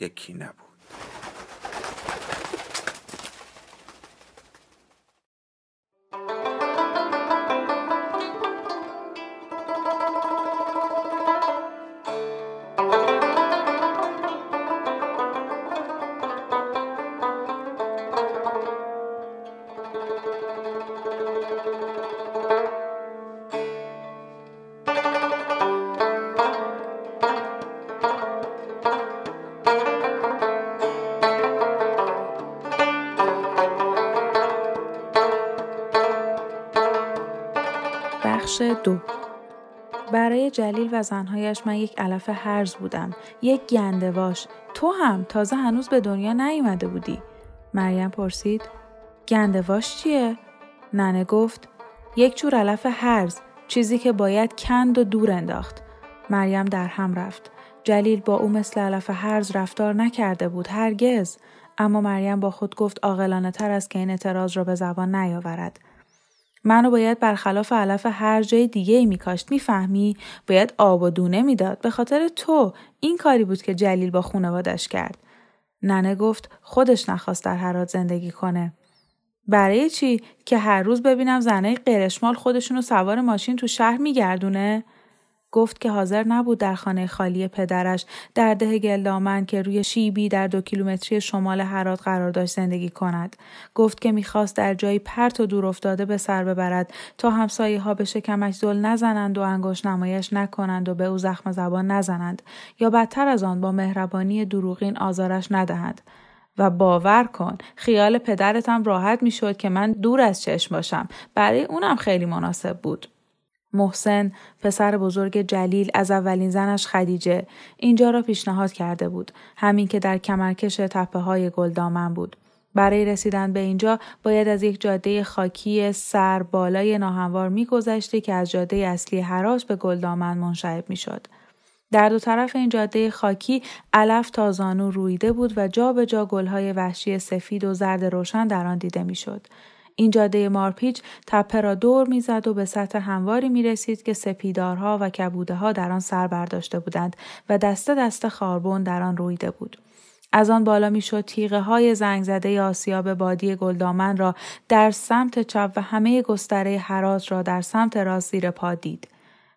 یکی نبود. دو برای جلیل و زنهایش من یک علف هرز بودم. یک گندواش. تو هم تازه هنوز به دنیا نیومده بودی. مریم پرسید گندواش چیه؟ ننه گفت یک جور علف هرز چیزی که باید کند و دور انداخت. مریم در هم رفت. جلیل با او مثل علف هرز رفتار نکرده بود هرگز. اما مریم با خود گفت عاقلانه تر است که این اعتراض را به زبان نیاورد. منو باید برخلاف علف هر جای دیگه ای میکاشت. می‌فهمی؟ باید آب و دونه می‌داد. به خاطر تو این کاری بود که جلیل با خونوادش کرد. ننه گفت خودش نخواست در هرات زندگی کنه. برای چی؟ که هر روز ببینم زنه قرشمال خودشونو سوار ماشین تو شهر میگردونه؟ گفت که حاضر نبود در خانه خالی پدرش در ده گلدامن که روی شیبی در دو کیلومتری شمال هرات قرار داشت زندگی کند. گفت که می‌خواست در جایی پرت و دور افتاده به سر ببرد تا همسایه ها به شکمش زل نزنند و انگشت نمایش نکنند و به او زخم زبان نزنند یا بدتر از آن با مهربانی دروغین آزارش ندهند. و باور کن خیال پدرتم راحت می‌شد که من دور از چشم باشم برای اونم خیلی مناسب بود محسن پسر بزرگ جلیل از اولین زنش خدیجه. اینجا را پیشنهاد کرده بود. همین که در کمرکش تپه های گلدامن بود. برای رسیدن به اینجا باید از یک جاده خاکی سر بالای ناهموار میگذشتی که از جاده اصلی حراس به گلدامن منشعب می‌شد. در دو طرف این جاده خاکی علف تا زانو رویده بود و جا به جا گلهای وحشی سفید و زرد روشن در آن دیده می‌شد. این جاده مارپیچ تپه را دور می‌زد و به سطح همواری می رسید که سپیدارها و کبوده ها در آن سر برداشته بودند و دسته دسته خاربون در آن رویده بود. از آن بالا می‌شد تیغه های زنگ زده آسیاب بادی گلدامن را در سمت چپ و همه گستره حراس را در سمت راست زیر پا دید.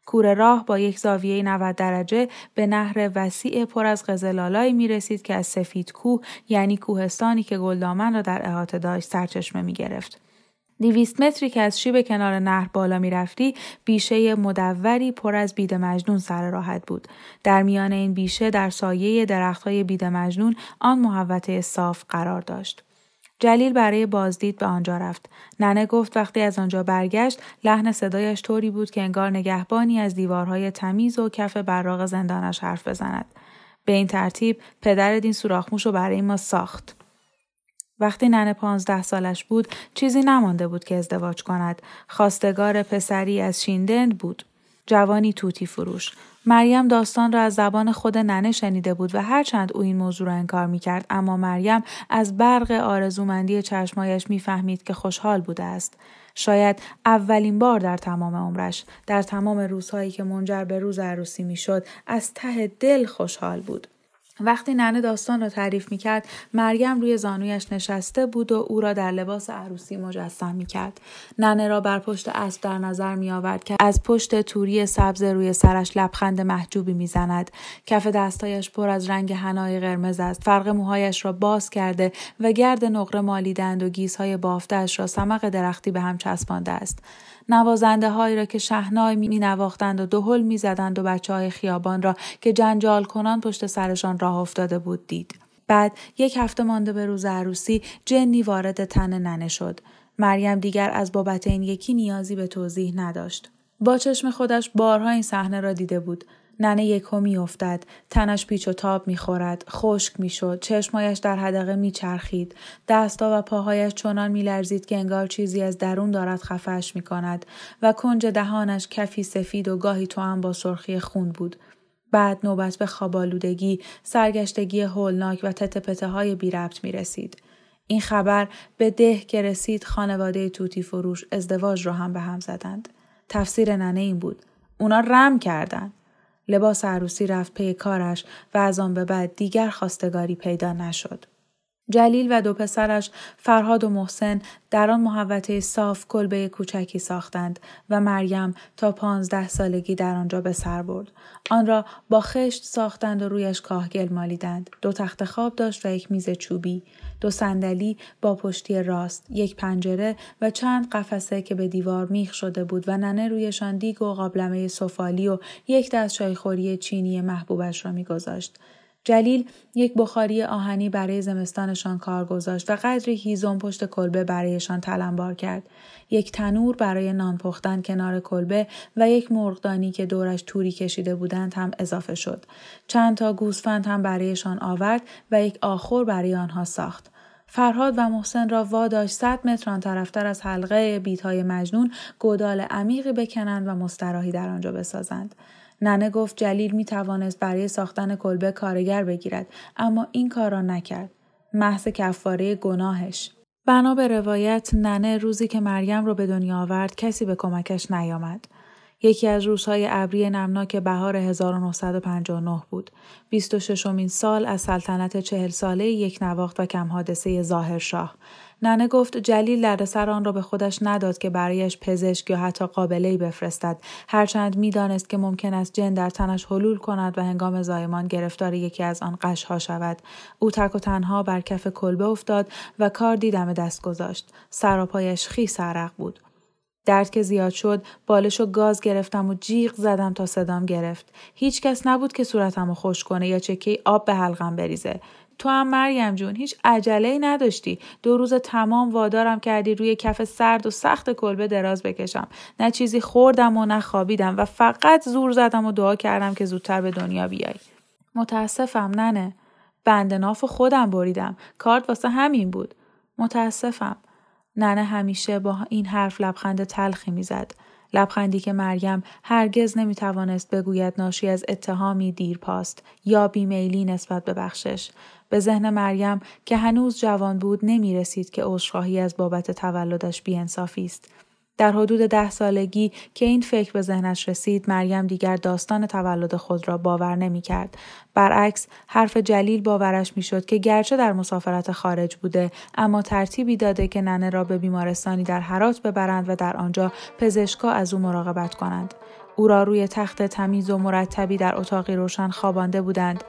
کوره راه با یک زاویه 90 درجه به نهر وسیع پر از قزلالایی می رسید که از سفید کوه یعنی کوهستانی که گلدامن را در احاطه داشت سرچشمه می گرفت. دیویست متری که از شیب کنار نهر بالا می رفتی بیشه مدوری پر از بید مجنون سر راحت بود. در میان این بیشه در سایه درختهای بید مجنون آن محوطه صاف قرار داشت. جلیل برای بازدید به آنجا رفت. ننه گفت وقتی از آنجا برگشت لحن صدایش طوری بود که انگار نگهبانی از دیوارهای تمیز و کف براغ زندانش حرف بزند. به این ترتیب پدر دین سوراخموش رو برای ما ساخت. وقتی ننه پانزده سالش بود چیزی نمانده بود که ازدواج کند. خواستگار پسری از شیندند بود. جوانی توتی فروش. مریم داستان را از زبان خود ننه شنیده بود و هرچند او این موضوع را انکار می کرد اما مریم از برق آرزومندی چشمایش می‌فهمید که خوشحال بوده است. شاید اولین بار در تمام عمرش در تمام روزهایی که منجر به روز عروسی می‌شد از ته دل خوشحال بود. وقتی ننه داستان را تعریف می کرد مریم روی زانویش نشسته بود و او را در لباس عروسی مجسم می کرد. ننه را بر پشت اسب در نظر می آورد که از پشت توری سبز روی سرش لبخند محجوبی می زند. کف دستایش پر از رنگ هنای قرمز است. فرق موهایش را باز کرده و گرد نقره مالیدند و گیزهای بافتش را سمق درختی به هم چسبانده است. نوازنده هایی را که شهنای می نواختند و دهل می زدند و بچه های خیابان را که جنجال کنان پشت سرشان راه افتاده بود دید. بعد یک هفته مانده به روز عروسی جنی وارد تن ننه شد. مریم دیگر از بابت این یکی نیازی به توضیح نداشت. با چشم خودش بارها این صحنه را دیده بود. ننه یکو افتد، تنش پیچ و تاب می‌خورد خشک می‌شد چشمهایش در حدقه میچرخید دستا و پاهایش چنان میلرزید که انگار چیزی از درون دارد خفش می‌کند و کنج دهانش کفی سفید و گاهی تو هم با سرخی خون بود بعد نوبت به خوابالودگی سرگشتگی هولناک و تته های بی ربط می رسید. این خبر به ده که رسید خانواده توتی فروش ازدواج را هم به هم زدند. تفسیر ننه این بود. اونا رم کردند. لباس عروسی رفت پی کارش و از آن به بعد دیگر خواستگاری پیدا نشد. جلیل و دو پسرش فرهاد و محسن در آن محوطه صاف کلبه کوچکی ساختند و مریم تا پانزده سالگی در آنجا به سر برد. آن را با خشت ساختند و رویش کاهگل مالیدند. دو تخت خواب داشت و یک میز چوبی. دو صندلی با پشتی راست، یک پنجره و چند قفسه که به دیوار میخ شده بود و ننه رویشان دیگ و قابلمه سفالی و یک دست چایخوری چینی محبوبش را میگذاشت. جلیل یک بخاری آهنی برای زمستانشان کار گذاشت و قدری هیزم پشت کلبه برایشان تلمبار کرد. یک تنور برای نان پختن کنار کلبه و یک مرغدانی که دورش توری کشیده بودند هم اضافه شد. چند تا گوسفند هم برایشان آورد و یک آخور برای آنها ساخت. فرهاد و محسن را واداشت صد متر آن طرفتر از حلقه بیتهای مجنون گودال عمیقی بکنند و مستراحی در آنجا بسازند. ننه گفت جلیل می توانست برای ساختن کلبه کارگر بگیرد اما این کار را نکرد. محض کفاره گناهش. بنا به روایت ننه روزی که مریم را به دنیا آورد کسی به کمکش نیامد. یکی از روزهای ابری نمناک بهار 1959 بود. 26 امین سال از سلطنت چهل ساله یک نواخت و کم حادثه ظاهر شاه. ننه گفت جلیل سر آن را به خودش نداد که برایش پزشک یا حتی قابله بفرستد. هرچند می‌دانست که ممکن است جن در تنش حلول کند و هنگام زایمان گرفتار یکی از آن قشها شود. او تک و تنها بر کف کلبه افتاد و کار دیدم دست گذاشت. سراپایش خیس عرق بود. درد که زیاد شد بالش و گاز گرفتم و جیغ زدم تا صدام گرفت. هیچ کس نبود که صورتم خوش کنه یا چکه آب به حلقم بریزه. تو هم مریم جون هیچ عجله ای نداشتی. دو روز تمام وادارم کردی روی کف سرد و سخت کلبه دراز بکشم. نه چیزی خوردم و نه خوابیدم و فقط زور زدم و دعا کردم که زودتر به دنیا بیای. متاسفم ننه بند ناف خودم بریدم. کارت واسه همین بود. متاسفم. ننه همیشه با این حرف لبخند تلخی می‌زد. لبخندی که مریم هرگز نمی توانست بگوید ناشی از اتهامی دیرپاست یا بیمیلی نسبت به بخشش. به ذهن مریم که هنوز جوان بود نمی رسید که عذرخواهی از بابت تولدش بیانصافی است. در حدود ده سالگی که این فکر به ذهنش رسید مریم دیگر داستان تولد خود را باور نمی کرد. برعکس حرف جلیل باورش می شد که گرچه در مسافرت خارج بوده اما ترتیبی داده که ننه را به بیمارستانی در حرات ببرند و در آنجا پزشکا از او مراقبت کنند. او را روی تخت تمیز و مرتبی در اتاقی روشن خوابانده بودند.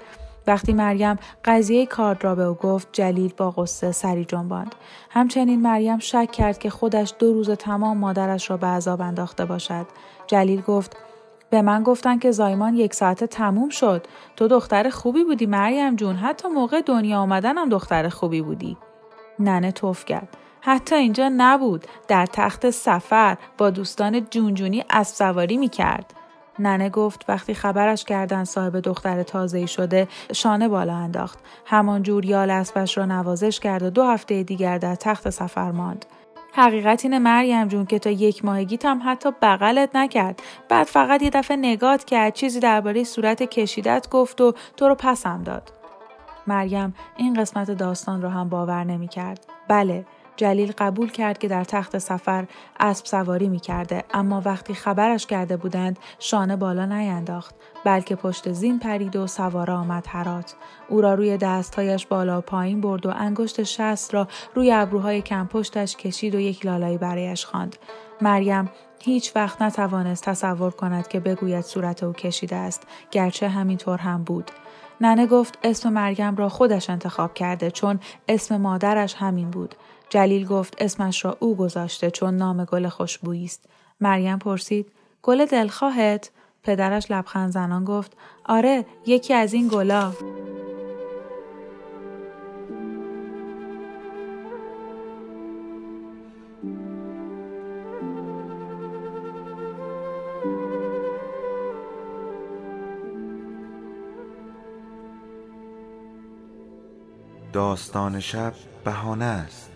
وقتی مریم قضیه کارد را به او گفت جلیل با غصه سری جنباند. همچنین مریم شک کرد که خودش دو روز تمام مادرش را به عذاب انداخته باشد. جلیل گفت به من گفتن که زایمان یک ساعت تموم شد. تو دختر خوبی بودی مریم جون. حتی موقع دنیا آمدنم دختر خوبی بودی. ننه توف کرد. حتی اینجا نبود. در تخت سفر با دوستان جونجونی اسب سواری می کرد. ننه گفت وقتی خبرش کردن صاحب دختر تازه شده شانه بالا انداخت. همان جور یال اسبش را نوازش کرد و دو هفته دیگر در تخت سفر ماند. حقیقت اینه مریم جون که تا یک ماهگیت هم حتی بغلت نکرد. بعد فقط یه دفعه نگات کرد چیزی درباره صورت کشیدت گفت و تو رو پسم داد. مریم این قسمت داستان رو هم باور نمی کرد. بله جلیل قبول کرد که در تخت سفر اسب سواری می کرده اما وقتی خبرش کرده بودند شانه بالا نینداخت بلکه پشت زین پرید و سواره آمد هرات. او را روی دستهایش بالا پایین برد و انگشت شست را روی ابروهای کم پشتش کشید و یک لالایی برایش خواند. مریم هیچ وقت نتوانست تصور کند که بگوید صورت او کشیده است گرچه همینطور هم بود. ننه گفت اسم مریم را خودش انتخاب کرده چون اسم مادرش همین بود. جلیل گفت اسمش را او گذاشته چون نام گل خوشبویی است. مریم پرسید گل دلخواهت؟ پدرش لبخند زنان گفت آره یکی از این گلا. داستان شب بهانه است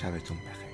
sabes tú un peje.